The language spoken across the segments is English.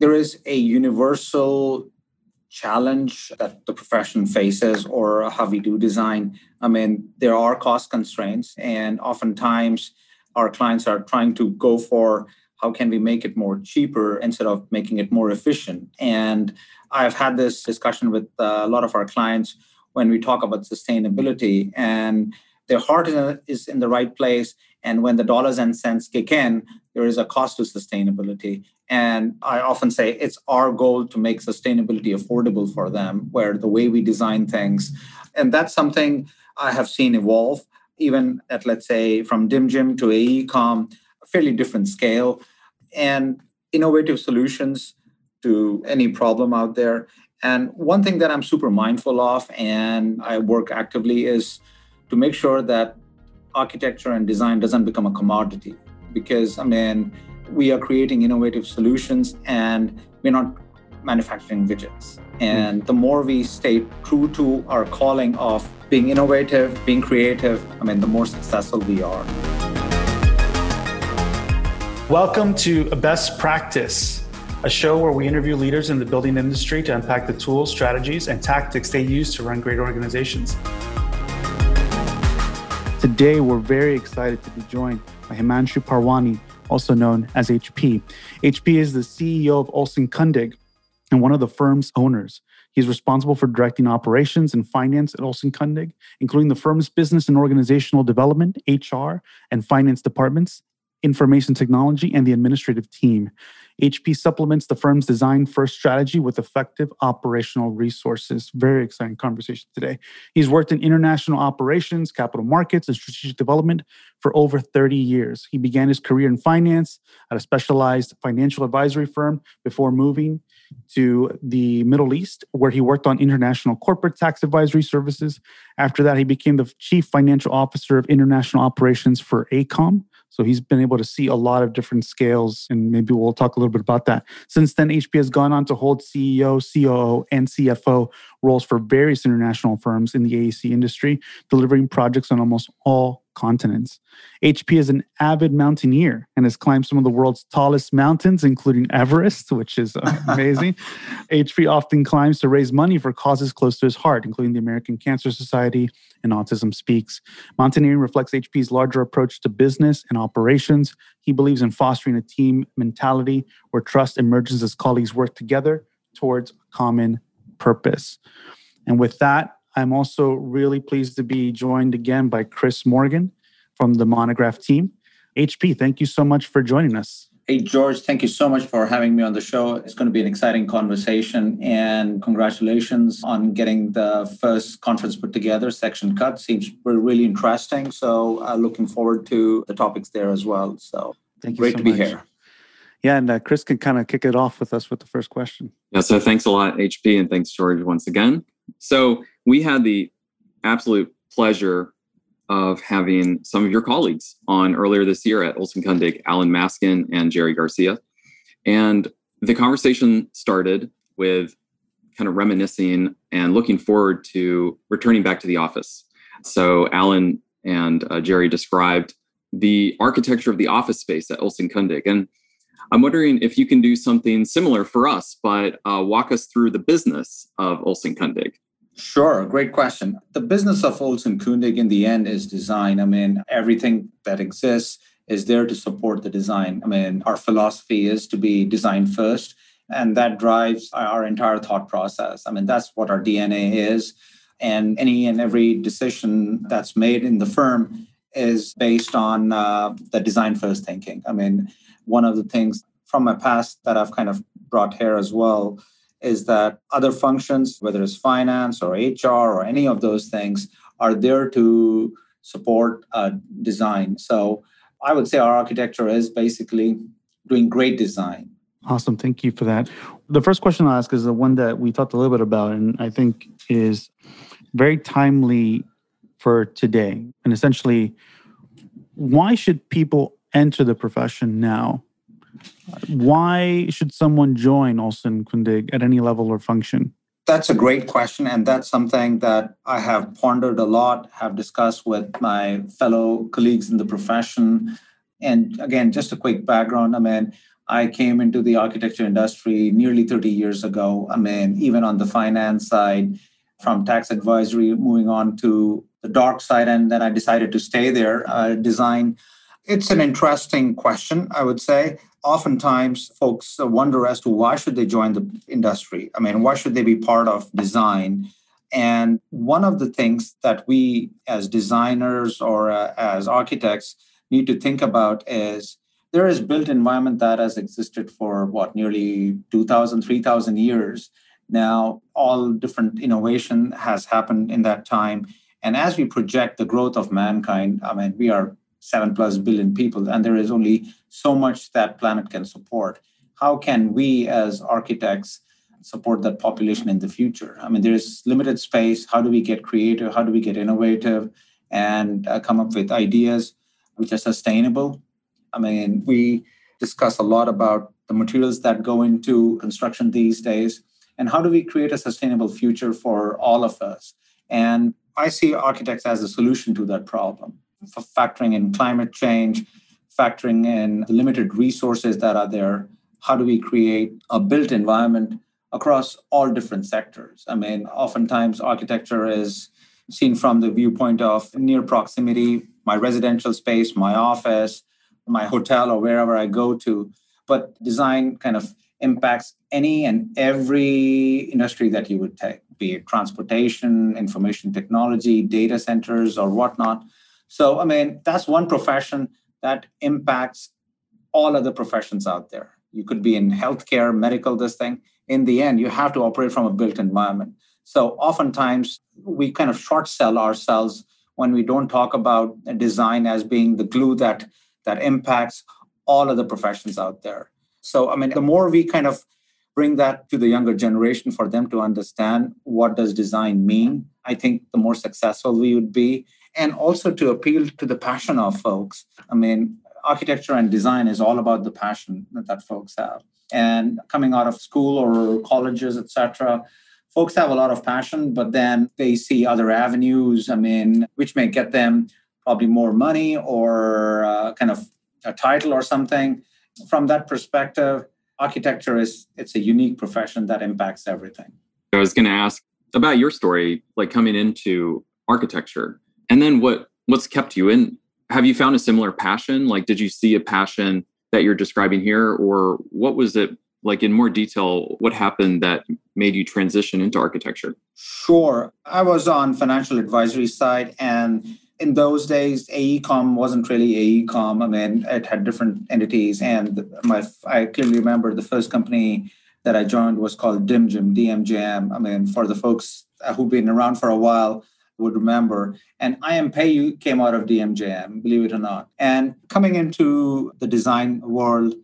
there is a universal challenge that the profession faces or how we do design. I mean, there are cost constraints, and oftentimes our clients are trying to go for how can we make it more cheaper instead of making it more efficient. And I've had this discussion with uh, a lot of our clients when we talk about sustainability, and their heart is in the right place. And when the dollars and cents kick in, there is a cost to sustainability. And I often say it's our goal to make sustainability affordable for them, where the way we design things. And that's something I have seen evolve, even at, let's say, from DimGym to AECOM, a fairly different scale, and innovative solutions to any problem out there. And one thing that I'm super mindful of and I work actively is to make sure that architecture and design doesn't become a commodity. Because, I mean, we are creating innovative solutions and we're not manufacturing widgets. And the more we stay true to our calling of being innovative, being creative, I mean, the more successful we are. Welcome to a Best Practice, a show where we interview leaders in the building industry to unpack the tools, strategies, and tactics they use to run great organizations. Today, we're very excited to be joined by Himanshu Parwani, also known as HP. HP is the CEO of Olson Kundig and one of the firm's owners. He's responsible for directing operations and finance at Olson Kundig, including the firm's business and organizational development, HR, and finance departments, information technology, and the administrative team. HP supplements the firm's design first strategy with effective operational resources. Very exciting conversation today. He's worked in international operations, capital markets, and strategic development for over 30 years. He began his career in finance at a specialized financial advisory firm before moving to the Middle East, where he worked on international corporate tax advisory services. After that, he became the chief financial officer of international operations for AECOM, so he's been able to see a lot of different scales, and maybe we'll talk a little bit about that. Since then, HP has gone on to hold CEO, COO, and CFO roles for various international firms in the AEC industry, delivering projects on almost all continents. HP is an avid mountaineer and has climbed some of the world's tallest mountains, including Everest, which is amazing. HP often climbs to raise money for causes close to his heart, including the American Cancer Society and Autism Speaks. Mountaineering reflects HP's larger approach to business and operations. He believes in fostering a team mentality where trust emerges as colleagues work together towards a common purpose. And with that, I'm also really pleased to be joined again by Chris Morgan from the Monograph team. HP, thank you so much for joining us. Hey, George, thank you so much for having me on the show. It's going to be an exciting conversation. And congratulations on getting the first conference put together. Section Cut seems really interesting. So, uh, looking forward to the topics there as well. So, thank you great so to be much. here. Yeah, and uh, Chris can kind of kick it off with us with the first question. Yeah, so thanks a lot, HP, and thanks, George, once again. So, we had the absolute pleasure of having some of your colleagues on earlier this year at Olson Kundig, Alan Maskin and Jerry Garcia. And the conversation started with kind of reminiscing and looking forward to returning back to the office. So Alan and uh, Jerry described the architecture of the office space at Olson Kundig. And I'm wondering if you can do something similar for us, but uh, walk us through the business of Olson Kundig. Sure, great question. The business of Olson Kundig in the end is design. I mean, everything that exists is there to support the design. I mean, our philosophy is to be design first, and that drives our entire thought process. I mean, that's what our DNA is. And any and every decision that's made in the firm is based on uh, the design first thinking. I mean, one of the things from my past that I've kind of brought here as well is that other functions, whether it's finance or HR or any of those things, are there to support uh, design. So I would say our architecture is basically doing great design. Awesome. Thank you for that. The first question I'll ask is the one that we talked a little bit about, and I think is very timely for today. And essentially, why should people enter the profession now? Why should someone join Olson Kundig at any level or function? That's a great question. And that's something that I have pondered a lot, have discussed with my fellow colleagues in the profession. And again, just a quick background I mean, I came into the architecture industry nearly 30 years ago. I mean, even on the finance side, from tax advisory, moving on to the dark side, and then I decided to stay there, uh, design. It's an interesting question, I would say. Oftentimes, folks wonder as to why should they join the industry. I mean, why should they be part of design? And one of the things that we, as designers or uh, as architects, need to think about is there is built environment that has existed for what nearly 2000 3000 years now all different innovation has happened in that time and as we project the growth of mankind i mean we are 7 plus billion people and there is only so much that planet can support. How can we as architects support that population in the future? I mean there is limited space. How do we get creative? How do we get innovative and uh, come up with ideas which are sustainable? I mean, we discuss a lot about the materials that go into construction these days and how do we create a sustainable future for all of us. And I see architects as a solution to that problem, factoring in climate change, factoring in the limited resources that are there. How do we create a built environment across all different sectors? I mean, oftentimes architecture is seen from the viewpoint of near proximity, my residential space, my office, my hotel or wherever I go to. But design kind of impacts any and every industry that you would take, be it transportation, information technology, data centers, or whatnot. So, I mean, that's one profession that impacts all other professions out there. You could be in healthcare, medical, this thing. In the end, you have to operate from a built environment. So, oftentimes, we kind of short sell ourselves when we don't talk about design as being the glue that that impacts all of the professions out there. So, I mean, the more we kind of bring that to the younger generation for them to understand what does design mean, I think the more successful we would be. And also to appeal to the passion of folks. I mean, architecture and design is all about the passion that folks have. And coming out of school or colleges, etc., folks have a lot of passion, but then they see other avenues, I mean, which may get them probably more money or uh, kind of a title or something. From that perspective, architecture is it's a unique profession that impacts everything. I was going to ask about your story, like coming into architecture, and then what what's kept you in. Have you found a similar passion? Like, did you see a passion that you're describing here, or what was it like in more detail? What happened that made you transition into architecture? Sure, I was on financial advisory side and in those days, AECOM wasn't really AECOM. I mean, it had different entities, and my I clearly remember the first company that I joined was called DimGym, DMJM. I mean, for the folks who've been around for a while would remember. And IMPay came out of DMJM, believe it or not. And coming into the design world,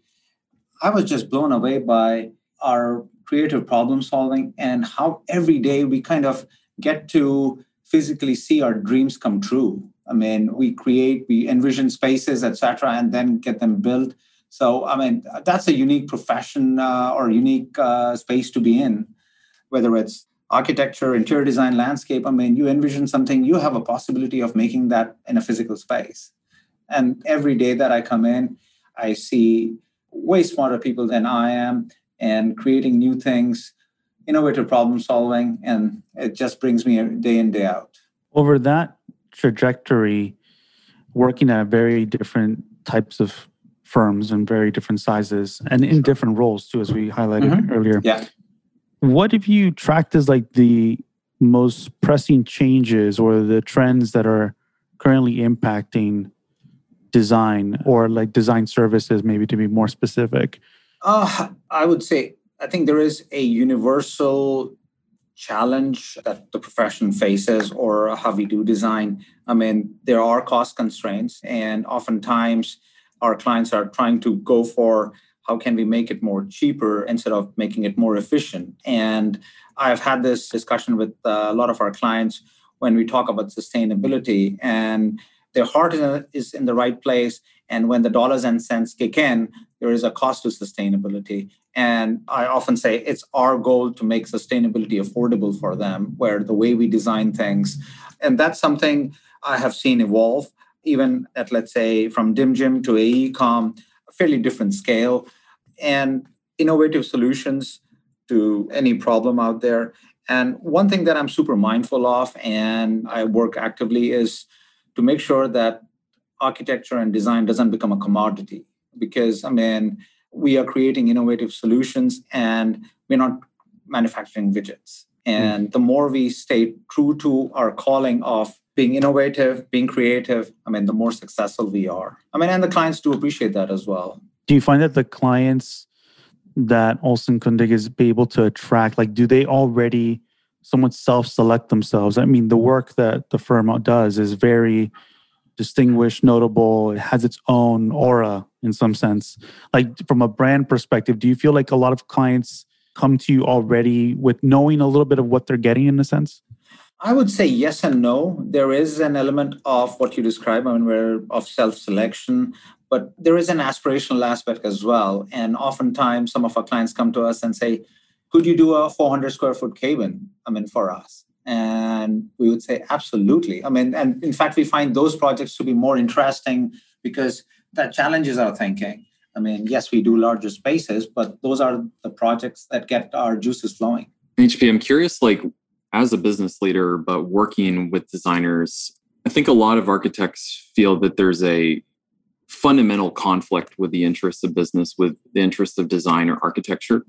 I was just blown away by our creative problem solving and how every day we kind of get to physically see our dreams come true. I mean, we create, we envision spaces, etc., and then get them built. So, I mean, that's a unique profession uh, or unique uh, space to be in, whether it's architecture, interior design, landscape. I mean, you envision something, you have a possibility of making that in a physical space. And every day that I come in, I see way smarter people than I am and creating new things innovative problem solving, and it just brings me day in, day out. Over that trajectory, working at very different types of firms and very different sizes and in different roles too, as we highlighted mm-hmm. earlier. Yeah. What have you tracked as like the most pressing changes or the trends that are currently impacting design or like design services, maybe to be more specific? Uh, I would say I think there is a universal challenge that the profession faces or how we do design. I mean, there are cost constraints, and oftentimes our clients are trying to go for how can we make it more cheaper instead of making it more efficient. And I've had this discussion with uh, a lot of our clients when we talk about sustainability, and their heart is in the right place. And when the dollars and cents kick in, there is a cost to sustainability. And I often say it's our goal to make sustainability affordable for them, where the way we design things. And that's something I have seen evolve, even at, let's say, from DimGym to AECOM, fairly different scale. and innovative solutions to any problem out there. And one thing that I'm super mindful of and I work actively is to make sure that architecture and design doesn't become a commodity. Because, I mean, we are creating innovative solutions and we're not manufacturing widgets. And mm. the more we stay true to our calling of being innovative, being creative, I mean, the more successful we are. I mean, and the clients do appreciate that as well. Do you find that the clients that Olson Kundig is able to attract, like, do they already somewhat self-select themselves? I mean, the work that the firm does is very distinguished, notable. It has its own aura in some sense. Like from a brand perspective, do you feel like a lot of clients come to you already with knowing a little bit of what they're getting in a sense? I would say yes and no. There is an element of what you describe, I mean, where of self-selection, but there is an aspirational aspect as well. And oftentimes, some of our clients come to us and say, "Could you do a 400 square foot cabin? I mean, for us." And we would say, absolutely. I mean, and in fact, we find those projects to be more interesting because that challenges our thinking. I mean, yes, we do larger spaces, but those are the projects that get our juices flowing. HP, I'm curious, like as a business leader, but working with designers, I think a lot of architects feel that there's a fundamental conflict with the interests of business, with the interests of design or architecture.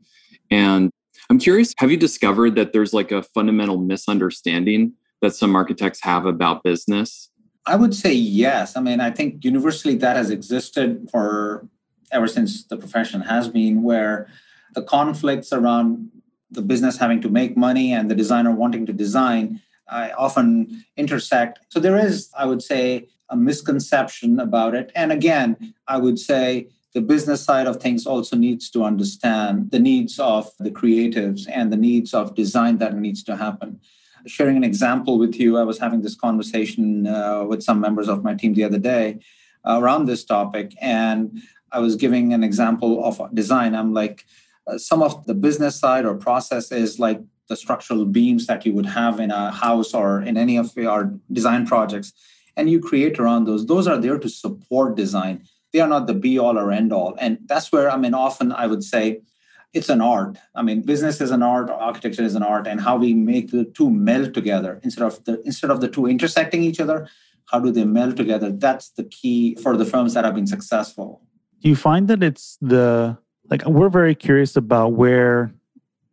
And I'm curious, have you discovered that there's like a fundamental misunderstanding that some architects have about business? I would say yes. I mean, I think universally that has existed for ever since the profession has been, where the conflicts around the business having to make money and the designer wanting to design uh, often intersect. So there is, I would say, a misconception about it. And again, I would say the business side of things also needs to understand the needs of the creatives and the needs of design that needs to happen sharing an example with you i was having this conversation uh, with some members of my team the other day around this topic and i was giving an example of design i'm like uh, some of the business side or process is like the structural beams that you would have in a house or in any of our design projects and you create around those those are there to support design they are not the be all or end all. And that's where, I mean, often I would say it's an art. I mean, business is an art, architecture is an art, and how we make the two meld together instead of the instead of the two intersecting each other, how do they meld together? That's the key for the firms that have been successful. Do you find that it's the like we're very curious about where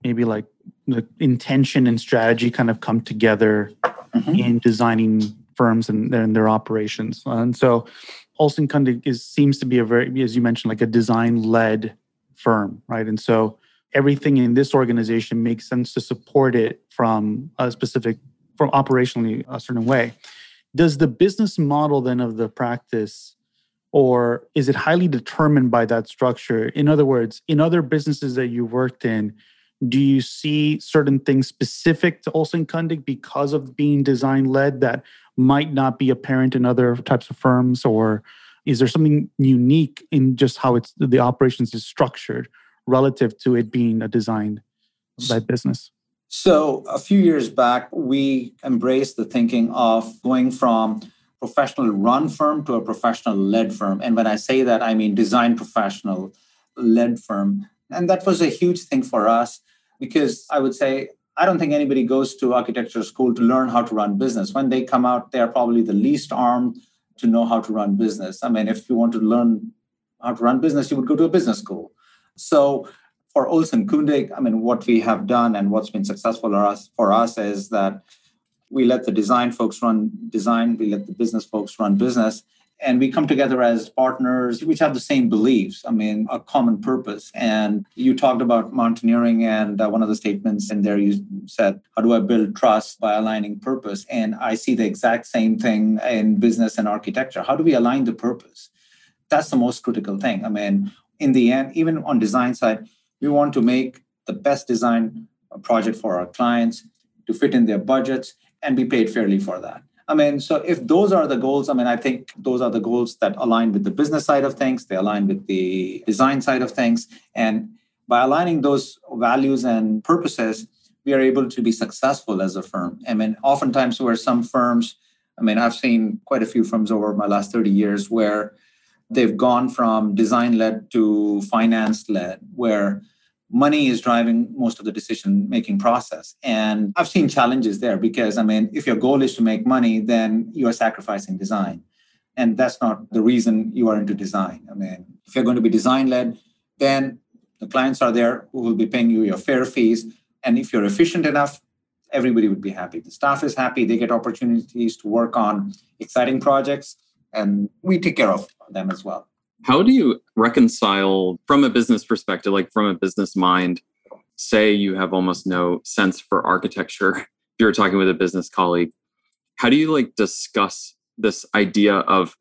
maybe like the intention and strategy kind of come together mm-hmm. in designing firms and, and their operations. And so Olson Kundig is seems to be a very, as you mentioned, like a design-led firm, right? And so everything in this organization makes sense to support it from a specific, from operationally a certain way. Does the business model then of the practice, or is it highly determined by that structure? In other words, in other businesses that you worked in, do you see certain things specific to Olson Kundig because of being design led that might not be apparent in other types of firms or is there something unique in just how it's the operations is structured relative to it being a design led business so a few years back we embraced the thinking of going from professional run firm to a professional led firm and when i say that i mean design professional led firm and that was a huge thing for us because i would say I don't think anybody goes to architecture school to learn how to run business. When they come out, they are probably the least armed to know how to run business. I mean, if you want to learn how to run business, you would go to a business school. So for Olson Kundig, I mean, what we have done and what's been successful for us, for us is that we let the design folks run design, we let the business folks run business, and we come together as partners. Which have the same beliefs i mean a common purpose. And you talked about mountaineering and uh, one of the statements in there you said how do i build trust by aligning purpose? And i see the exact same thing in business and architecture. How do we align the purpose? That's the most critical thing. I mean in the end even on design side we want to make the best design project for our clients to fit in their budgets and be paid fairly for that I mean, so if those are the goals, I mean, I think those are the goals that align with the business side of things, they align with the design side of things. And by aligning those values and purposes, we are able to be successful as a firm. I mean, oftentimes where some firms, I mean, I've seen quite a few firms over my last 30 years where they've gone from design led to finance led, where money is driving most of the decision making process. And I've seen challenges there because, I mean, if your goal is to make money, then you are sacrificing design. And that's not the reason you are into design. I mean, if you're going to be design led, then the clients are there who will be paying you your fair fees. And if you're efficient enough, everybody would be happy. The staff is happy. They get opportunities to work on exciting projects, and we take care of them as well. How do you reconcile from a business perspective, like from a business mind, say you have almost no sense for architecture, if you're talking with a business colleague, how do you like discuss this idea of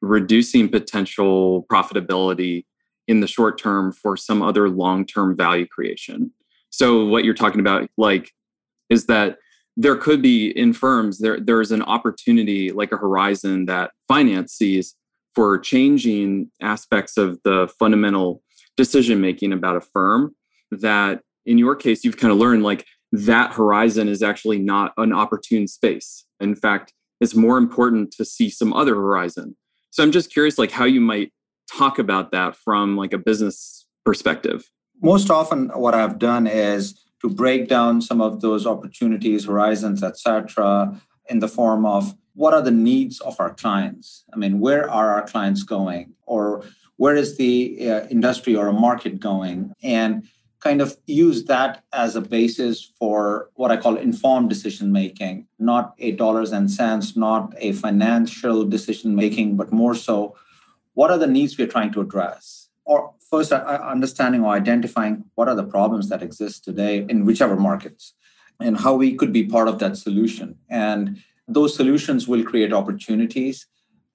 reducing potential profitability in the short term for some other long-term value creation? So what you're talking about like is that there could be in firms there there's an opportunity like a horizon that finance sees for changing aspects of the fundamental decision making about a firm that in your case you've kind of learned like that horizon is actually not an opportune space. In fact it's more important to see some other horizon. So i'm just curious like how you might talk about that from like a business perspective. Most often what i've done is to break down some of those opportunities horizons etc in the form of what are the needs of our clients? I mean, where are our clients going? Or where is the uh, industry or a market going? And kind of use that as a basis for what I call informed decision making, not a dollars and cents, not a financial decision making, but more so what are the needs we're trying to address? Or first, understanding or identifying what are the problems that exist today in whichever markets and how we could be part of that solution. And those solutions will create opportunities.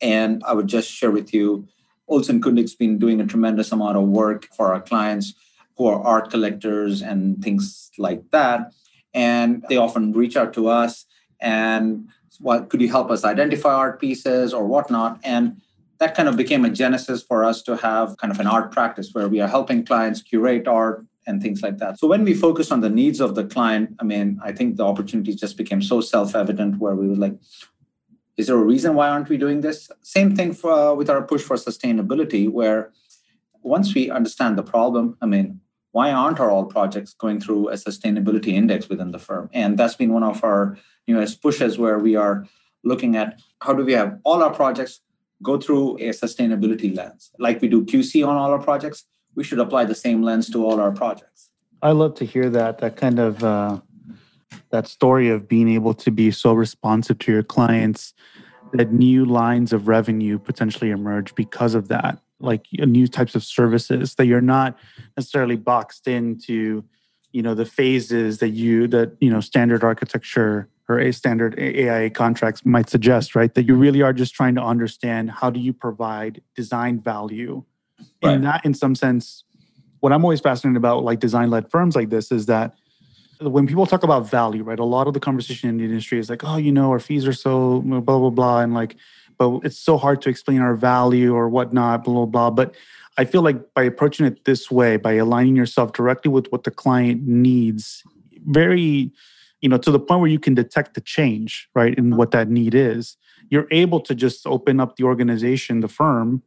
And I would just share with you, Olson Kundig's been doing a tremendous amount of work for our clients who are art collectors and things like that. And they often reach out to us and what could you help us identify art pieces or whatnot? And that kind of became a genesis for us to have kind of an art practice where we are helping clients curate art and things like that. So when we focus on the needs of the client, I mean, I think the opportunities just became so self-evident where we were like, is there a reason why aren't we doing this? Same thing for, uh, with our push for sustainability, where once we understand the problem, I mean, why aren't our all projects going through a sustainability index within the firm? And that's been one of our newest pushes where we are looking at how do we have all our projects go through a sustainability lens, like we do QC on all our projects we should apply the same lens to all our projects. I love to hear that that kind of uh, that story of being able to be so responsive to your clients that new lines of revenue potentially emerge because of that like new types of services that you're not necessarily boxed into you know the phases that you that you know standard architecture or a standard AIA contracts might suggest right that you really are just trying to understand how do you provide design value right. in that in some sense what i'm always fascinated about like design led firms like this is that when people talk about value right a lot of the conversation in the industry is like oh you know our fees are so blah blah blah and like but it's so hard to explain our value or whatnot blah blah blah but i feel like by approaching it this way by aligning yourself directly with what the client needs very you know to the point where you can detect the change right in uh-huh. what that need is you're able to just open up the organization the firm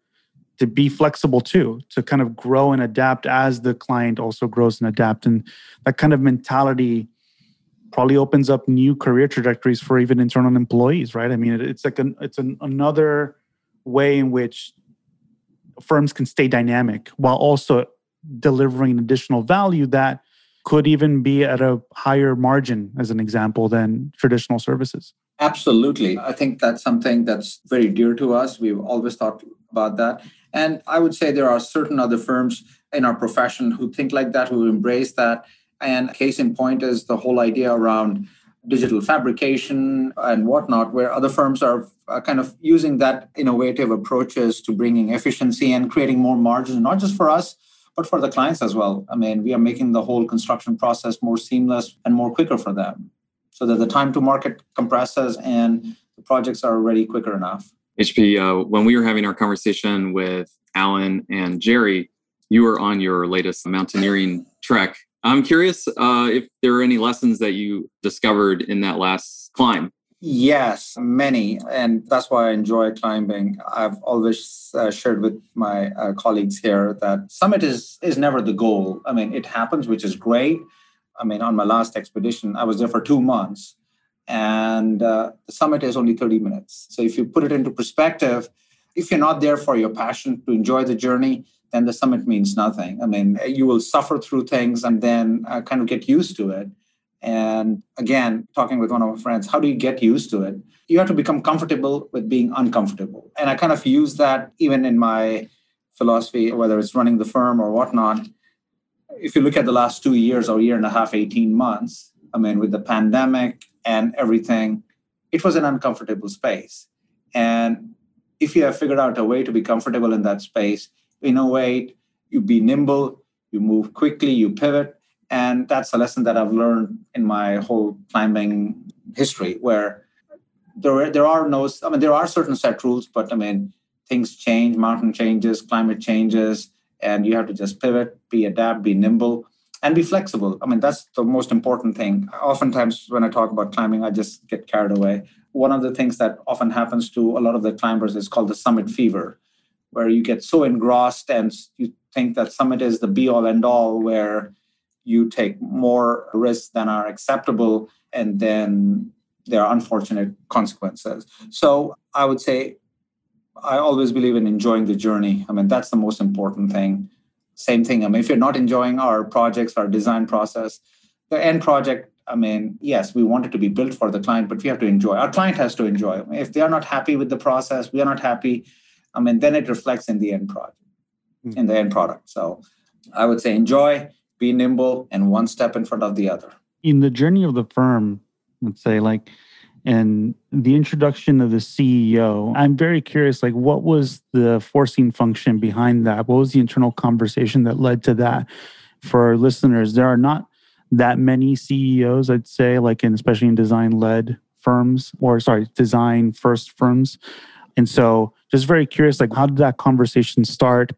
to be flexible too, to kind of grow and adapt as the client also grows and adapt. And that kind of mentality probably opens up new career trajectories for even internal employees, right? I mean, it's like an, it's an, another way in which firms can stay dynamic while also delivering additional value that could even be at a higher margin, as an example, than traditional services. Absolutely. I think that's something that's very dear to us. We've always thought about that. And I would say there are certain other firms in our profession who think like that, who embrace that. And case in point is the whole idea around digital fabrication and whatnot, where other firms are kind of using that innovative approaches to bringing efficiency and creating more margin, not just for us, but for the clients as well. I mean, we are making the whole construction process more seamless and more quicker for them so that the time to market compresses and the projects are ready quicker enough. HP, uh, when we were having our conversation with Alan and Jerry, you were on your latest mountaineering trek. I'm curious uh, if there are any lessons that you discovered in that last climb Yes, many. And that's why I enjoy climbing. I've always uh, shared with my uh, colleagues here that summit is, is never the goal. I mean, it happens, which is great. I mean, on my last expedition, I was there for two months and uh, the summit is only 30 minutes. So if you put it into perspective, if you're not there for your passion to enjoy the journey, then the summit means nothing. I mean, you will suffer through things and then uh, kind of get used to it. And again, talking with one of my friends, how do you get used to it? You have to become comfortable with being uncomfortable. And I kind of use that even in my philosophy, whether it's running the firm or whatnot. If you look at the last two years or year and a half, 18 months, I mean, with the pandemic and everything, it was an uncomfortable space. And if you have figured out a way to be comfortable in that space, innovate, you be nimble, you move quickly, you pivot. And that's a lesson that I've learned in my whole climbing history, where there, there are no, I mean, there are certain set rules, but I mean, things change, mountain changes, climate changes, and you have to just pivot, be adapt, be nimble, and be flexible. I mean, that's the most important thing. Oftentimes, when I talk about climbing, I just get carried away. One of the things that often happens to a lot of the climbers is called the summit fever where you get so engrossed and you think that summit is the be all end all where you take more risks than are acceptable and then there are unfortunate consequences so i would say i always believe in enjoying the journey i mean that's the most important thing same thing i mean if you're not enjoying our projects our design process the end project i mean yes we want it to be built for the client but we have to enjoy our client has to enjoy if they are not happy with the process we are not happy I mean, then it reflects in the end product, mm-hmm. in the end product. So I would say enjoy, be nimble, and one step in front of the other. In the journey of the firm, let's say like and the introduction of the CEO, I'm very curious, like what was the forcing function behind that? What was the internal conversation that led to that? For our listeners, there are not that many CEOs, I'd say, like in especially in design led firms or sorry, design first firms. And so just very curious, like how did that conversation start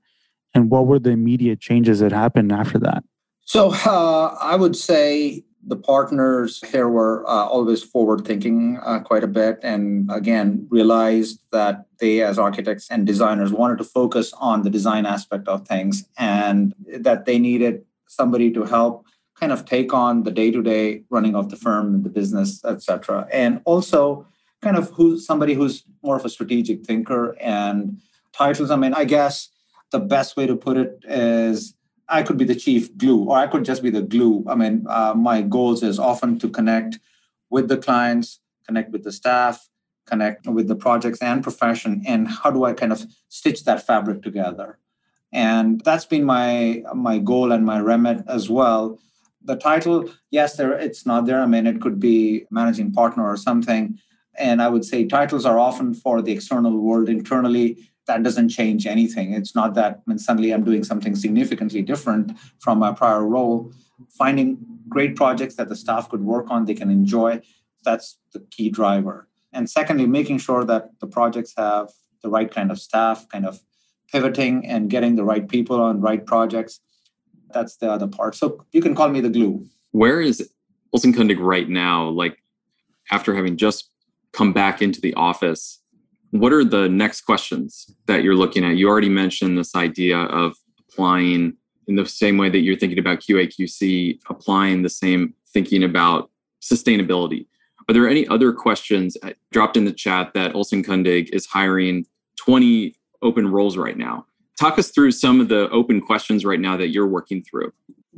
and what were the immediate changes that happened after that? So uh, I would say the partners here were uh, always forward thinking uh, quite a bit and again realized that they as architects and designers wanted to focus on the design aspect of things and that they needed somebody to help kind of take on the day-to-day running of the firm and the business etc and also kind of who somebody who's more of a strategic thinker and titles. I mean, I guess the best way to put it is I could be the chief glue, or I could just be the glue. I mean, uh, my goals is often to connect with the clients, connect with the staff, connect with the projects and profession, and how do I kind of stitch that fabric together? And that's been my my goal and my remit as well. The title, yes, there it's not there. I mean, it could be managing partner or something, and I would say titles are often for the external world. Internally, that doesn't change anything. It's not that when suddenly I'm doing something significantly different from my prior role. Finding great projects that the staff could work on, they can enjoy, that's the key driver. And secondly, making sure that the projects have the right kind of staff, kind of pivoting and getting the right people on right projects. That's the other part. So you can call me the glue. Where is Olson Kundig right now? Like after having just come back into the office, what are the next questions that you're looking at? You already mentioned this idea of applying in the same way that you're thinking about QAQC, applying the same thinking about sustainability. Are there any other questions dropped in the chat that Olson Kundig is hiring 20 open roles right now? Talk us through some of the open questions right now that you're working through.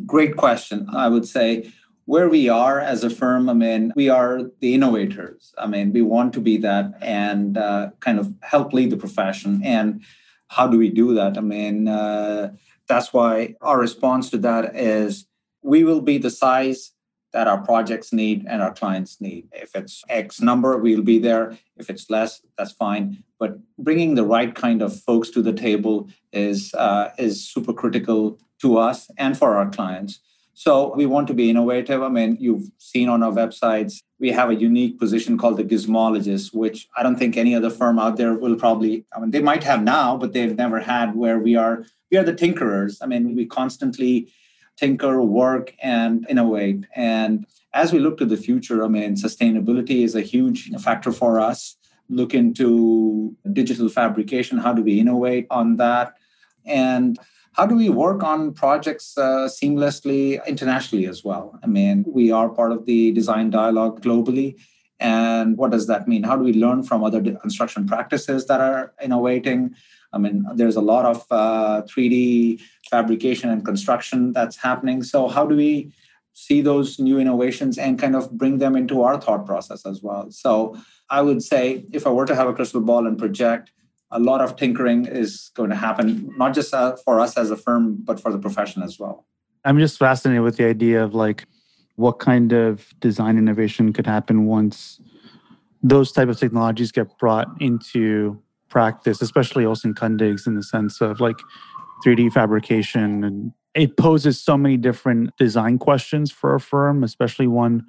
Great question. I would say where we are as a firm, I mean, we are the innovators. I mean, we want to be that and uh, kind of help lead the profession. And how do we do that? I mean, uh, that's why our response to that is we will be the size that our projects need and our clients need. If it's X number, we'll be there. If it's less, that's fine. But bringing the right kind of folks to the table is uh, is super critical to us and for our clients. So we want to be innovative. I mean, you've seen on our websites, we have a unique position called the gizmologist, which I don't think any other firm out there will probably, I mean, they might have now, but they've never had where we are, we are the tinkerers. I mean, we constantly tinker, work, and innovate. And as we look to the future, I mean, sustainability is a huge factor for us. Look into digital fabrication. How do we innovate on that? And how do we work on projects uh, seamlessly internationally as well? I mean, we are part of the design dialogue globally. And what does that mean? How do we learn from other construction practices that are innovating? I mean, there's a lot of uh, 3D fabrication and construction that's happening. So, how do we see those new innovations and kind of bring them into our thought process as well? So, I would say if I were to have a crystal ball and project, a lot of tinkering is going to happen, not just uh, for us as a firm, but for the profession as well. I'm just fascinated with the idea of like what kind of design innovation could happen once those type of technologies get brought into practice, especially Olson Kundigs in the sense of like 3D fabrication. And it poses so many different design questions for a firm, especially one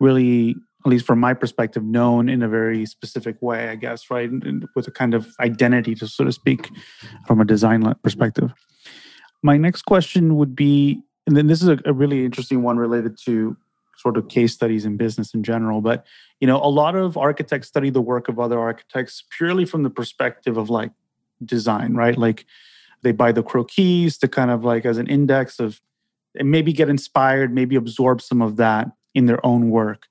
really, at least from my perspective, known in a very specific way, I guess, right? And with a kind of identity, to so to speak, from a design perspective. My next question would be and then this is a, a really interesting one related to sort of case studies in business in general but you know a lot of architects study the work of other architects purely from the perspective of like design right like they buy the croquis to kind of like as an index of and maybe get inspired maybe absorb some of that in their own work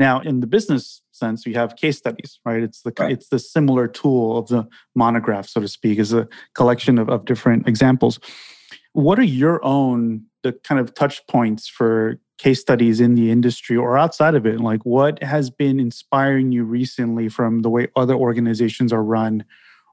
now in the business sense you have case studies right it's the right. it's the similar tool of the monograph so to speak is a collection of, of different examples what are your own the kind of touch points for case studies in the industry or outside of it? Like, what has been inspiring you recently from the way other organizations are run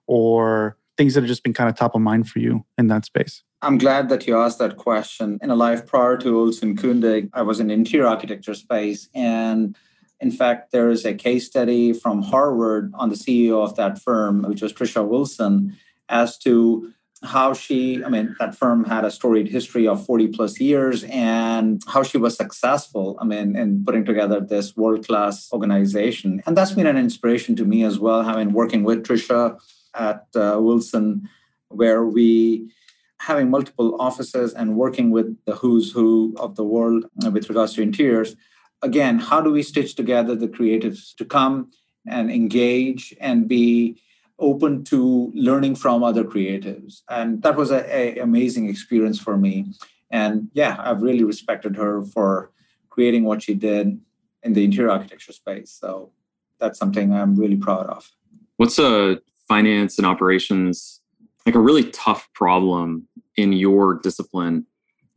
or things that have just been kind of top of mind for you in that space? I'm glad that you asked that question. In a life prior to Olson Kundig, I was in interior architecture space. And in fact, there is a case study from Harvard on the CEO of that firm, which was Trisha Wilson, as to how she, I mean, that firm had a storied history of 40 plus years and how she was successful, I mean, in putting together this world class organization. And that's been an inspiration to me as well, having working with Trisha at uh, Wilson, where we having multiple offices and working with the who's who of the world with regards to interiors. Again, how do we stitch together the creatives to come and engage and be open to learning from other creatives? And that was a, amazing experience for me. And yeah i've really respected her for creating what she did in the interior architecture space. So that's something i'm really proud of. What's a finance and operations like a really tough problem in your discipline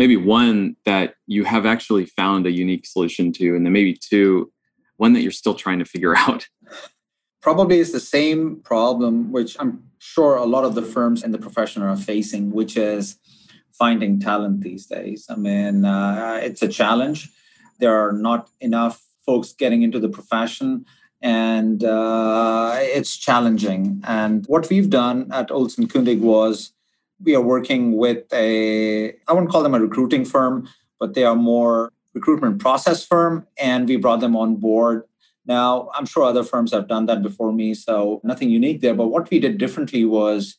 maybe one that you have actually found a unique solution to and then maybe two one that you're still trying to figure out. Probably is the same problem which i'm sure a lot of the firms in the profession are facing which is finding talent these days. I mean uh, it's a challenge. There are not enough folks getting into the profession and uh, it's challenging. And what we've done at olson kundig was we are working with a i wouldn't call them a recruiting firm but they are more recruitment process firm and we brought them on board now, I'm sure other firms have done that before me, so nothing unique there. But what we did differently was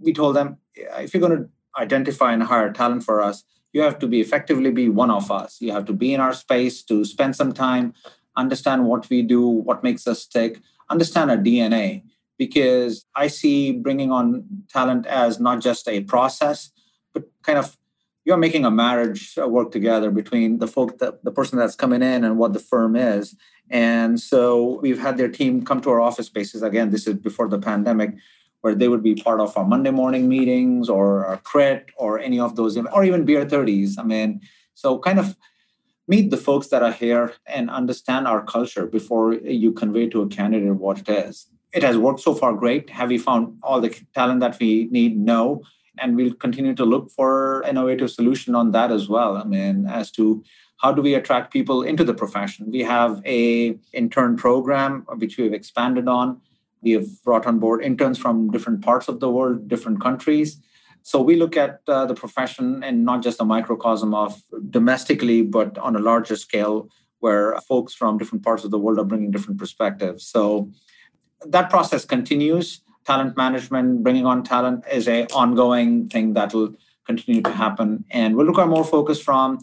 we told them if you're going to identify and hire talent for us, you have to be effectively be one of us. You have to be in our space to spend some time, understand what we do, what makes us tick, understand our DNA. Because I see bringing on talent as not just a process, but kind of you're making a marriage work together between the folk, the, person that's coming in and what the firm is. And so we've had their team come to our office spaces. Again, this is before the pandemic, where they would be part of our Monday morning meetings or our crit or any of those, or even beer 30s. I mean, so kind of meet the folks that are here and understand our culture before you convey to a candidate what it is. It has worked so far great. Have we found all the talent that we need? No. And we'll continue to look for innovative solution on that as well. I mean, as to how do we attract people into the profession we have a intern program which we've expanded on we have brought on board interns from different parts of the world different countries so we look at uh, the profession and not just a microcosm of domestically but on a larger scale where folks from different parts of the world are bringing different perspectives so that process continues talent management bringing on talent is a ongoing thing that'll continue to happen. And will require more focus from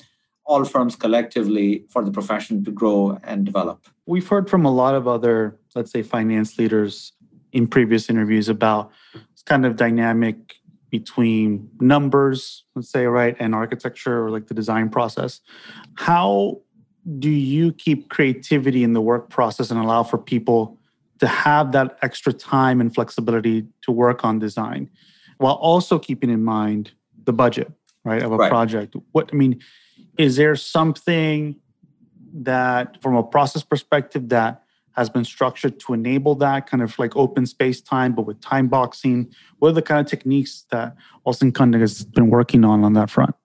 all firms collectively for the profession to grow and develop. We've heard from a lot of other, let's say, finance leaders in previous interviews about this kind of dynamic between numbers, let's say, right, and architecture or like the design process. How do you keep creativity in the work process and allow for people to have that extra time and flexibility to work on design while also keeping in mind the budget, right, of a right. project? What I mean, is there something that from a process perspective that has been structured to enable that kind of like open space time, but with time boxing? What are the kind of techniques that Olson Kundig has been working on on that front?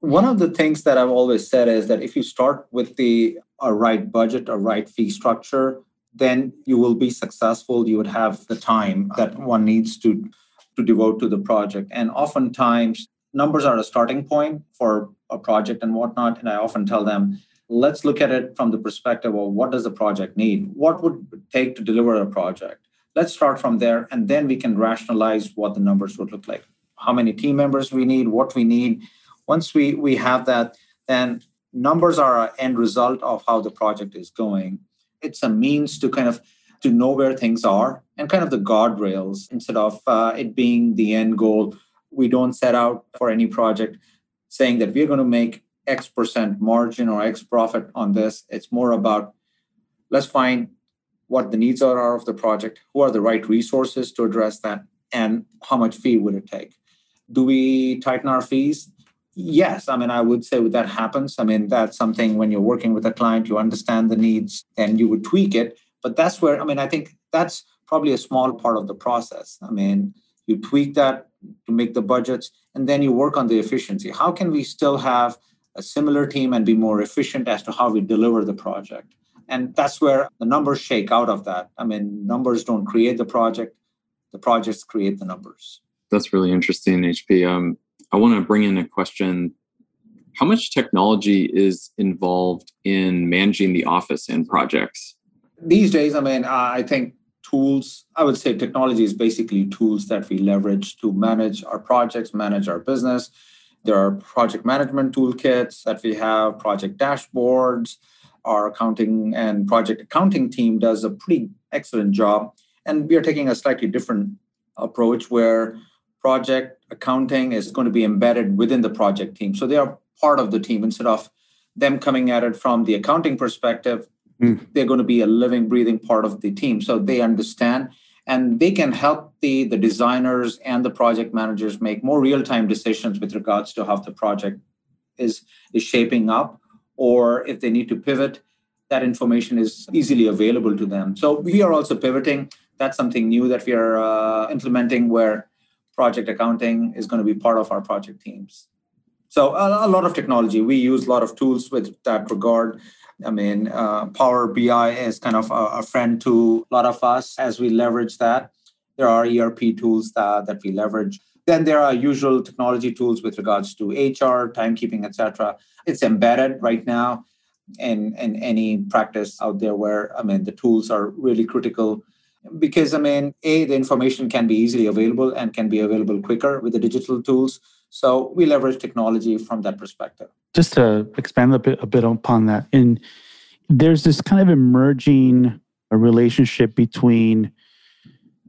One of the things that I've always said is that if you start with the a right budget, a right fee structure, then you will be successful. You would have the time that one needs to to devote to the project. And oftentimes, numbers are a starting point for a project and whatnot. And I often tell them, let's look at it from the perspective of what does the project need? What would it take to deliver a project? Let's start from there, and then we can rationalize what the numbers would look like. How many team members we need, what we need. Once we, we have that, then numbers are an end result of how the project is going. It's a means to kind of to know where things are and kind of the guardrails instead of uh, it being the end goal. We don't set out for any project saying that we're going to make X percent margin or X profit on this. It's more about let's find what the needs are of the project, who are the right resources to address that, and how much fee would it take. Do we tighten our fees? Yes. I mean, I would say that happens. I mean, that's something when you're working with a client, you understand the needs and you would tweak it. But that's where, I mean, I think that's probably a small part of the process. I mean, you tweak that to make the budgets and then you work on the efficiency. How can we still have a similar team and be more efficient as to how we deliver the project. And that's where the numbers shake out of that. I mean, numbers don't create the project, the projects create the numbers. That's really interesting, HP. Um, I want to bring in a question. How much technology is involved in managing the office and projects? These days, I mean, uh, I think tools, I would say technology is basically tools that we leverage to manage our projects, manage our business there are project management toolkits that we have, project dashboards. Our accounting and project accounting team does a pretty excellent job. And we are taking a slightly different approach where project accounting is going to be embedded within the project team. So they are part of the team instead of them coming at it from the accounting perspective. Mm. They're going to be a living, breathing part of the team. So they understand and they can help the, the designers and the project managers make more real-time decisions with regards to how the project is, is shaping up or if they need to pivot that information is easily available to them so we are also pivoting that's something new that we are uh, implementing where project accounting is going to be part of our project teams so a, a lot of technology we use a lot of tools with that regard I mean, uh, Power BI is kind of a, a, friend to a lot of us as we leverage that. There are ERP tools that, that we leverage. Then there are usual technology tools with regards to HR, timekeeping, etc. It's embedded right now in, in any practice out there where, I mean, the tools are really critical because I mean, a the information can be easily available and can be available quicker with the digital tools. So we leverage technology from that perspective. Just to expand a bit, a bit upon that, and there's this kind of emerging uh, relationship between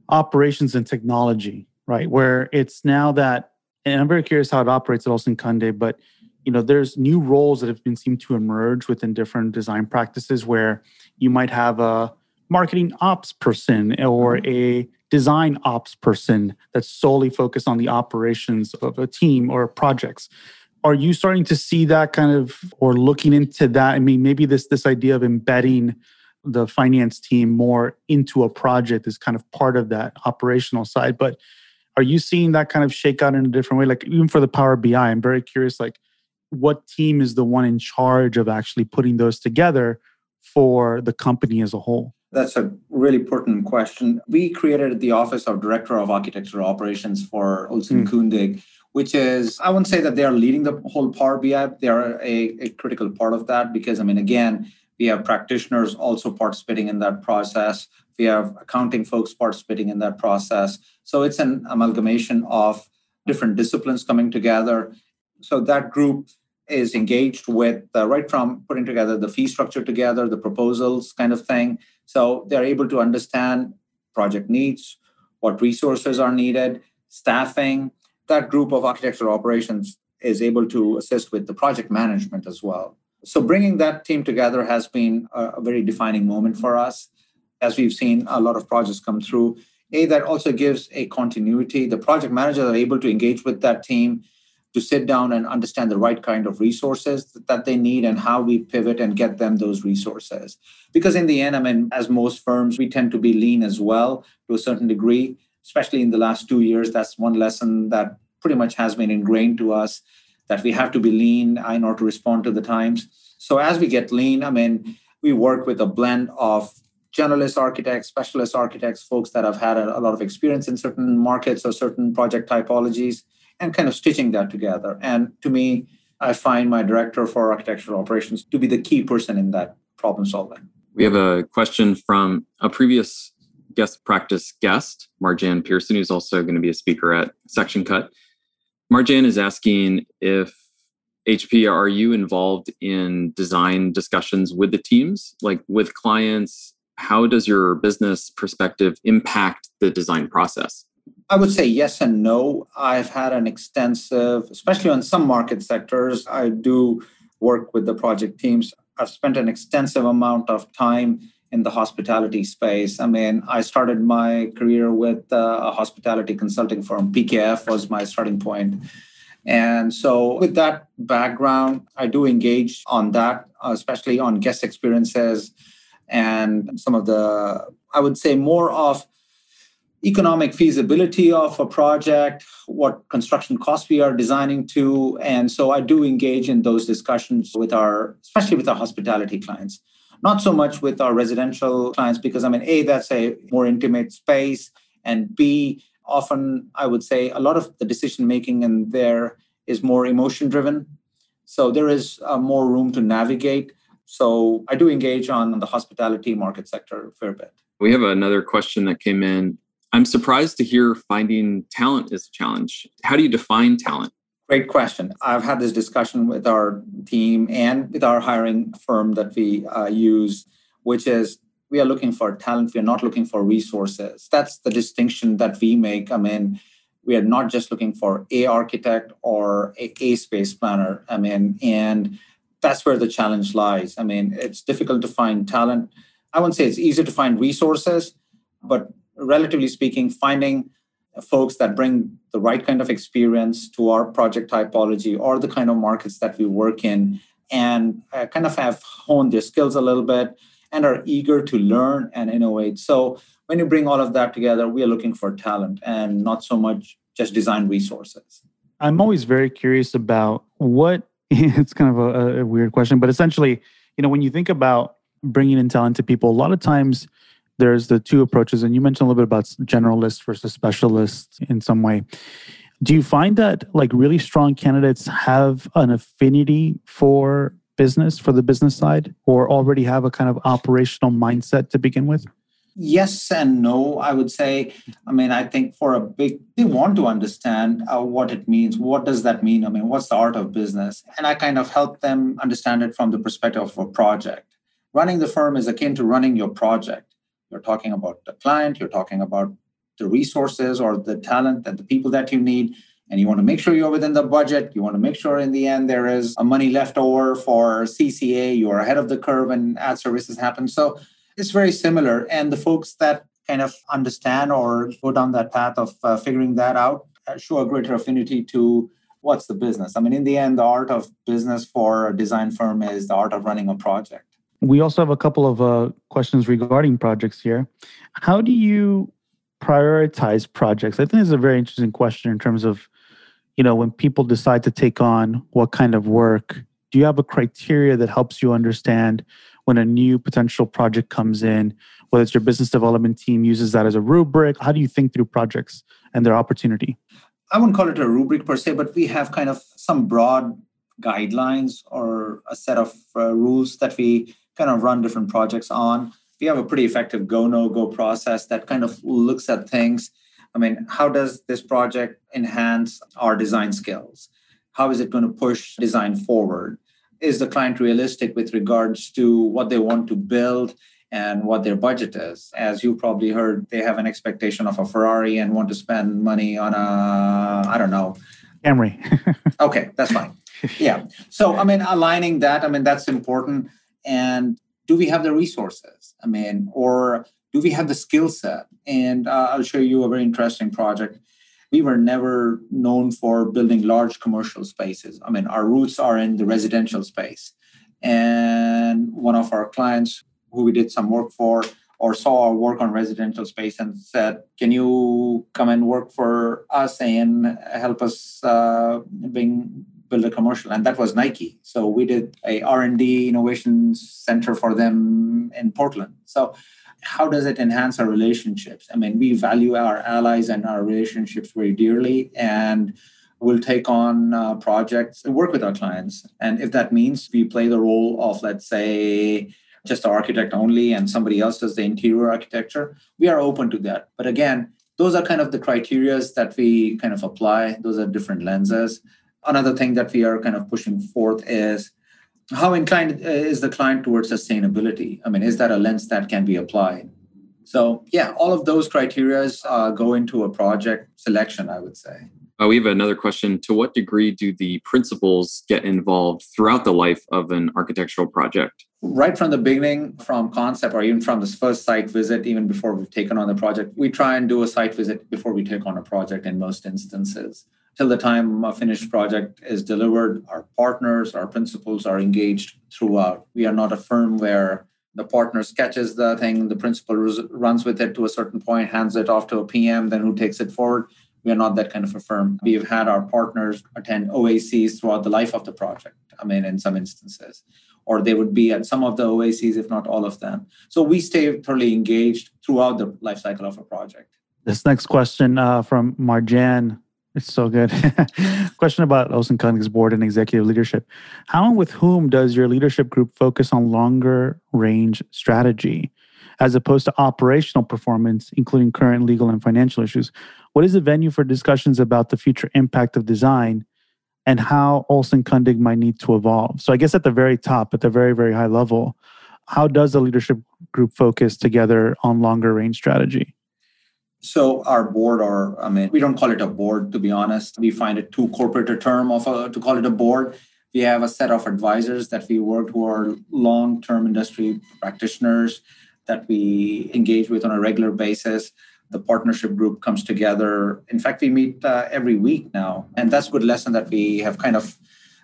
operations and technology, right? Where it's now that, and I'm very curious how it operates at Olson Kundig, but you know, there's new roles that have been seemed to emerge within different design practices where you might have a marketing ops person or mm-hmm. a design ops person that's solely focused on the operations of a team or projects. Are you starting to see that kind of or looking into that? I mean maybe this this idea of embedding the finance team more into a project is kind of part of that operational side but are you seeing that kind of shake out in a different way? Like even for the power bi i'm very curious like what team is the one in charge of actually putting those together for the company as a whole that's a really important question. We created the Office of Director of Architecture Operations for Olson mm. Kundig, which is, I wouldn't say that they are leading the whole Power BI. They are a, a critical part of that because, I mean, again, we have practitioners also participating in that process. We have accounting folks participating in that process. So it's an amalgamation of different disciplines coming together. So that group is engaged with uh, right from putting together the fee structure together, the proposals kind of thing. So they're able to understand project needs, what resources are needed, staffing. That group of architectural operations is able to assist with the project management as well. So bringing that team together has been a, a very defining moment for us as we've seen a lot of projects come through. A, that also gives a continuity. The project managers are able to engage with that team to sit down and understand the right kind of resources that they need and how we pivot and get them those resources. Because in the end, I mean, as most firms, we tend to be lean as well to a certain degree, especially in the last two years. That's one lesson that pretty much has been ingrained to us that we have to be lean in order to respond to the times. So as we get lean, I mean, we work with a blend of generalist architects, specialist architects, folks that have had a, a lot of experience in certain markets or certain project typologies, and kind of stitching that together. And to me, I find my director for architectural operations to be the key person in that problem solving. We have a question from a previous guest practice guest, Marjanne Pearson, who's also going to be a speaker at Section Cut. Marjanne is asking if HP, are you involved in design discussions with the teams, like with clients? How does your business perspective impact the design process? I would say yes and no. I've had an extensive, especially on some market sectors, I do work with the project teams. I've spent an extensive amount of time in the hospitality space. I mean, I started my career with uh, a hospitality consulting firm. PKF was my starting point. And so, with that background, I do engage on that, especially on guest experiences and some of the, I would say, more of economic feasibility of a project, what construction costs we are designing to. And so I do engage in those discussions with our, especially with our hospitality clients. Not so much with our residential clients, because I mean, A, that's a more intimate space. And B, often I would say a lot of the decision making in there is more emotion driven. So there is uh, more room to navigate. So I do engage on the hospitality market sector a fair bit. We have another question that came in I'm surprised to hear finding talent is a challenge. How do you define talent? Great question. I've had this discussion with our team and with our hiring firm that we uh, use, which is we are looking for talent. We are not looking for resources. That's the distinction that we make. I mean, we are not just looking for a architect or a, a space planner. I mean, and that's where the challenge lies. I mean, it's difficult to find talent. I wouldn't say it's easier to find resources, but relatively speaking, finding folks that bring the right kind of experience to our project typology or the kind of markets that we work in and uh, kind of have honed their skills a little bit and are eager to learn and innovate. So when you bring all of that together, we are looking for talent and not so much just design resources. I'm always very curious about what it's kind of a, a weird question, but essentially, you know, when you think about bringing in talent to people, a lot of times there's the two approaches and you mentioned a little bit about generalists versus specialists in some way. Do you find that like really strong candidates have an affinity for business for the business side or already have a kind of operational mindset to begin with? Yes and no i would say. I mean i think for a big they want to understand uh, what it means. What does that mean? I mean what's the art of business? And i kind of help them understand it from the perspective of a project. Running the firm is akin to running your project you're talking about the client, you're talking about the resources or the talent and the people that you need. And you want to make sure you're within the budget. You want to make sure in the end there is a money left over for CCA. You're ahead of the curve and ad services happen. So it's very similar. And the folks that kind of understand or go down that path of uh, figuring that out uh, show a greater affinity to what's the business. I mean, in the end, the art of business for a design firm is the art of running a project. We also have a couple of uh, questions regarding projects here. How do you prioritize projects? I think is a very interesting question in terms of, you know, when people decide to take on what kind of work, do you have a criteria that helps you understand when a new potential project comes in, whether it's your business development team uses that as a rubric? How do you think through projects and their opportunity? I wouldn't call it a rubric per se, but we have kind of some broad guidelines or a set of uh, rules that we kind of run different projects on. We have a pretty effective go no go process that kind of looks at things I mean, how does this project enhance our design skills? How is it going to push design forward? Is the client realistic with regards to what they want to build and what their budget is? As you probably heard, they have an expectation of a Ferrari and want to spend money on a, I don't know. Camry. okay, that's fine. Yeah. So, I mean, aligning that, I mean, that's important. And do we have the resources? I mean, or do we have the skill set? And uh, I'll show you a very interesting project. We were never known for building large commercial spaces. I mean, our roots are in the residential space. And one of our clients who we did some work for or saw our work on residential space and said, "Can you come and work for us and help us uh, bring build a commercial?" And that was Nike. So we did a R and D innovation center for them in Portland. So how does it enhance our relationships? I mean, we value our allies and our relationships very dearly, and we'll take on uh, projects and work with our clients. And if that means we play the role of, let's say, just the architect only and somebody else does the interior architecture, we are open to that. But again, those are kind of the criterias that we kind of apply. Those are different lenses. Another thing that we are kind of pushing forth is how inclined is the client towards sustainability? I mean, is that a lens that can be applied? So, yeah, all of those criteria uh, go into a project selection, I would say. Uh, we have another question. To what degree do the principals get involved throughout the life of an architectural project? Right from the beginning, from concept or even from this first site visit, even before we've taken on the project, we try and do a site visit before we take on a project in most instances till the time a finished project is delivered, our partners, our principals are engaged throughout. We are not a firm where the partner sketches the thing, the principal runs with it to a certain point, hands it off to a PM, then who takes it forward. We are not that kind of a firm. We have had our partners attend OACs throughout the life of the project. I mean, in some instances, or they would be at some of the OACs, if not all of them. So we stay thoroughly engaged throughout the life cycle of a project. This next question uh, from Marjanne it's so good. Question about Olson Kundig's board and executive leadership. How and with whom does your leadership group focus on longer range strategy as opposed to operational performance, including current legal and financial issues? What is the venue for discussions about the future impact of design and how Olson Kundig might need to evolve? So, I guess at the very top, at the very, very high level, how does the leadership group focus together on longer range strategy? So our board, or I mean, we don't call it a board to be honest. We find it too corporate a term of a, to call it a board. We have a set of advisors that we work who are long-term industry practitioners that we engage with on a regular basis. The partnership group comes together. In fact, we meet uh, every week now, and that's a good lesson that we have kind of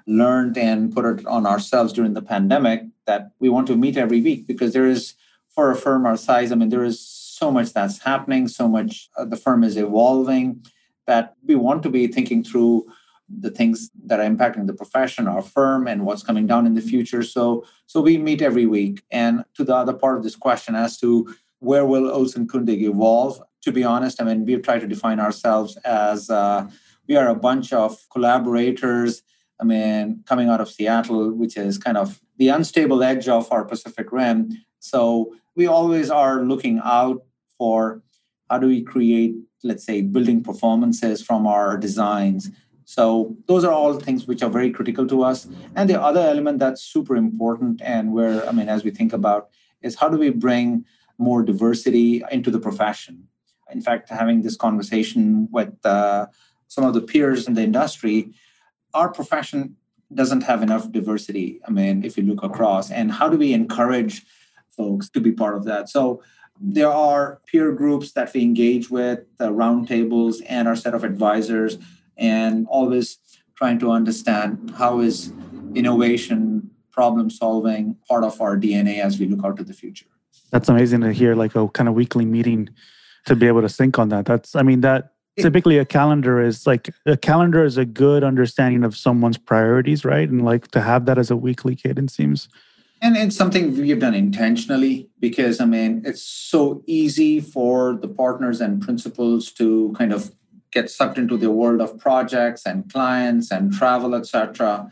learned and put it on ourselves during the pandemic. That we want to meet every week because there is, for a firm our size, I mean, there is so much that's happening, so much uh, the firm is evolving that we want to be thinking through the things that are impacting the profession, our firm, and what's coming down in the future. So, so we meet every week. And to the other part of this question as to where will Olson Kundig evolve? To be honest, I mean, we've tried to define ourselves as uh, we are a bunch of collaborators. I mean, coming out of Seattle, which is kind of the unstable edge of our Pacific Rim. So we always are looking out for how do we create, let's say, building performances from our designs. So those are all things which are very critical to us. And the other element that's super important and where, I mean, as we think about is how do we bring more diversity into the profession? In fact, having this conversation with uh, some of the peers in the industry, our profession doesn't have enough diversity. I mean, if you look across, and how do we encourage folks to be part of that? So there are peer groups that we engage with, the roundtables, and our set of advisors, and always trying to understand how is innovation, problem solving part of our DNA as we look out to the future. That's amazing to hear, like a kind of weekly meeting to be able to sync on that. That's, I mean, that typically a calendar is like a calendar is a good understanding of someone's priorities, right? And like to have that as a weekly cadence seems and it's something we've done intentionally because, I mean, it's so easy for the partners and principals to kind of get sucked into the world of projects and clients and travel, etc.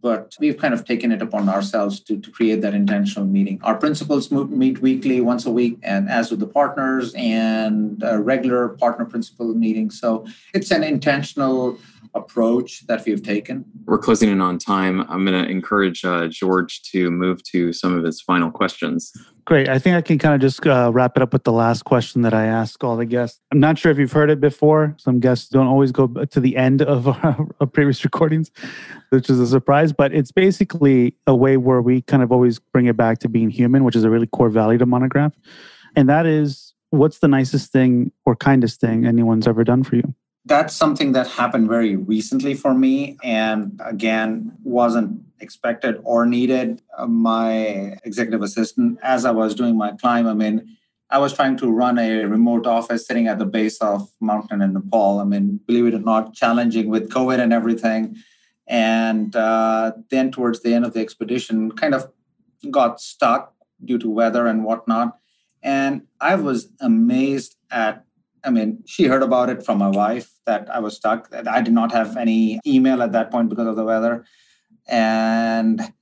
but we've kind of taken it upon ourselves to, to create that intentional meeting. Our principals meet weekly, once a week, and as with the partners and uh, regular partner principal meetings. So it's an intentional approach that we've taken. We're closing in on time. I'm going to encourage uh, George to move to some of his final questions. Great. I think I can kind of just uh, wrap it up with the last question that I ask all the guests. I'm not sure if you've heard it before. Some guests don't always go to the end of our, our previous recordings, which is a surprise, but it's basically a way where we kind of always bring it back to being human, which is a really core value to Monograph. And that is what's the nicest thing or kindest thing anyone's ever done for you? That's something that happened very recently for me. And again, wasn't expected or needed. Uh, my executive assistant, as I was doing my climb, I mean, I was trying to run a remote office sitting at the base of mountain in Nepal. I mean, believe it or not, challenging with COVID and everything. And uh, then towards the end of the expedition, kind of got stuck due to weather and whatnot. And I was amazed at, I mean, she heard about it from my wife that I was stuck. I did not have any email at that point because of the weather and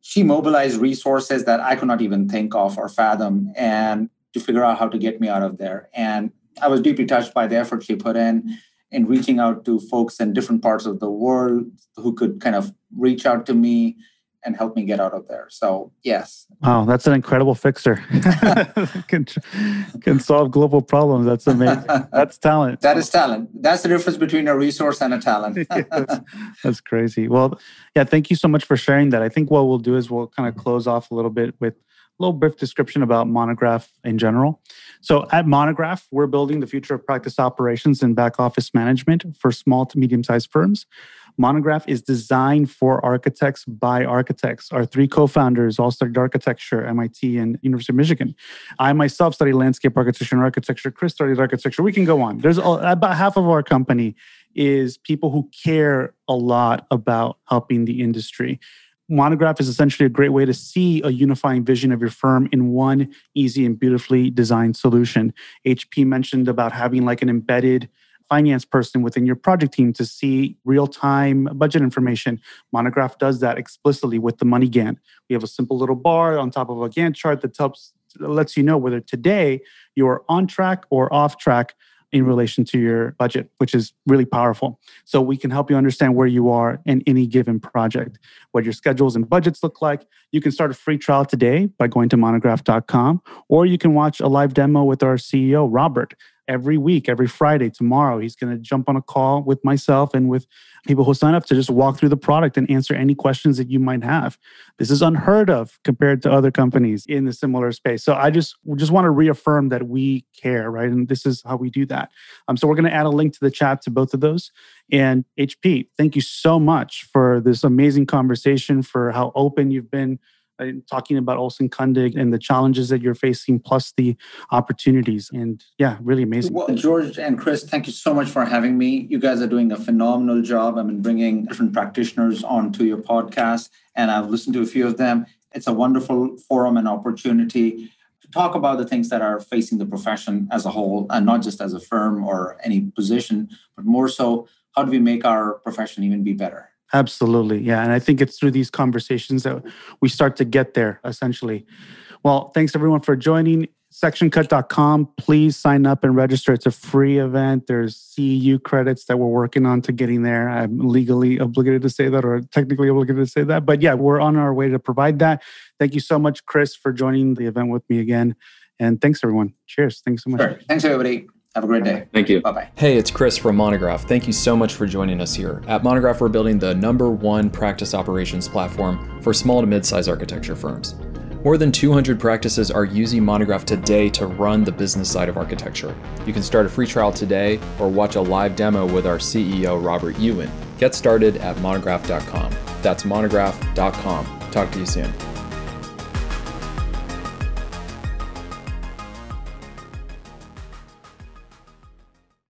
she mobilized resources that I could not even think of or fathom and to figure out how to get me out of there. And I was deeply touched by the effort she put in in reaching out to folks in different parts of the world who could kind of reach out to me and help me get out of there. So yes. Wow, that's an incredible fixer. can, can solve global problems. That's amazing. That's talent. that is talent. That's the difference between a resource and a talent. that's, that's crazy. Well, yeah, thank you so much for sharing that. I think what we'll do is we'll kind of close off a little bit with a little brief description about Monograph in general. So, at Monograph, we're building the future of practice operations and back office management for small to medium sized firms. Monograph is designed for architects by architects. Our three co-founders all studied architecture, MIT and University of Michigan. I myself studied landscape architecture and architecture. Chris studied architecture. We can go on. There's about half of our company is people who care a lot about helping the industry. Monograph is essentially a great way to see a unifying vision of your firm in one easy and beautifully designed solution. HP mentioned about having like an embedded finance person within your project team to see real time budget information. Monograph does that explicitly with the money Gantt. We have a simple little bar on top of a Gantt chart that helps lets you know whether today you're on track or off track in relation to your budget, which is really powerful. So we can help you understand where you are in any given project, what your schedules and budgets look like. You can start a free trial today by going to monograph.com, or you can watch a live demo with our CEO, Robert every week, every Friday. Tomorrow, he's going to jump on a call with myself and with people who sign up to just walk through the product and answer any questions that you might have. This is unheard of compared to other companies in the similar space. So I just just want to reaffirm that we care, right? And this is how we do that. Um, so we're going to add a link to the chat to both of those. And HP, thank you so much for this amazing conversation, for how open you've been uh, talking about Olson Kundig and the challenges that you're facing, plus the opportunities. And yeah, really amazing. Well, George and Chris, thank you so much for having me. You guys are doing a phenomenal job. I mean, bringing different practitioners onto your podcast, and I've listened to a few of them. It's a wonderful forum and opportunity to talk about the things that are facing the profession as a whole, and not just as a firm or any position, but more so, how do we make our profession even be better? Absolutely. Yeah. And I think it's through these conversations that we start to get there, essentially. Well, thanks everyone for joining. Sectioncut.com. Please sign up and register. It's a free event. There's CEU credits that we're working on to getting there. I'm legally obligated to say that or technically obligated to say that. But yeah, we're on our way to provide that. Thank you so much, Chris, for joining the event with me again. And thanks, everyone. Cheers. Thanks so much. Sure. Thanks, everybody. Have a great day. Thank you. Bye bye. Hey, it's Chris from Monograph. Thank you so much for joining us here. At Monograph, we're building the number one practice operations platform for small to mid sized architecture firms. More than 200 practices are using Monograph today to run the business side of architecture. You can start a free trial today or watch a live demo with our CEO, Robert Yuen. Get started at monograph.com. That's monograph.com. Talk to you soon.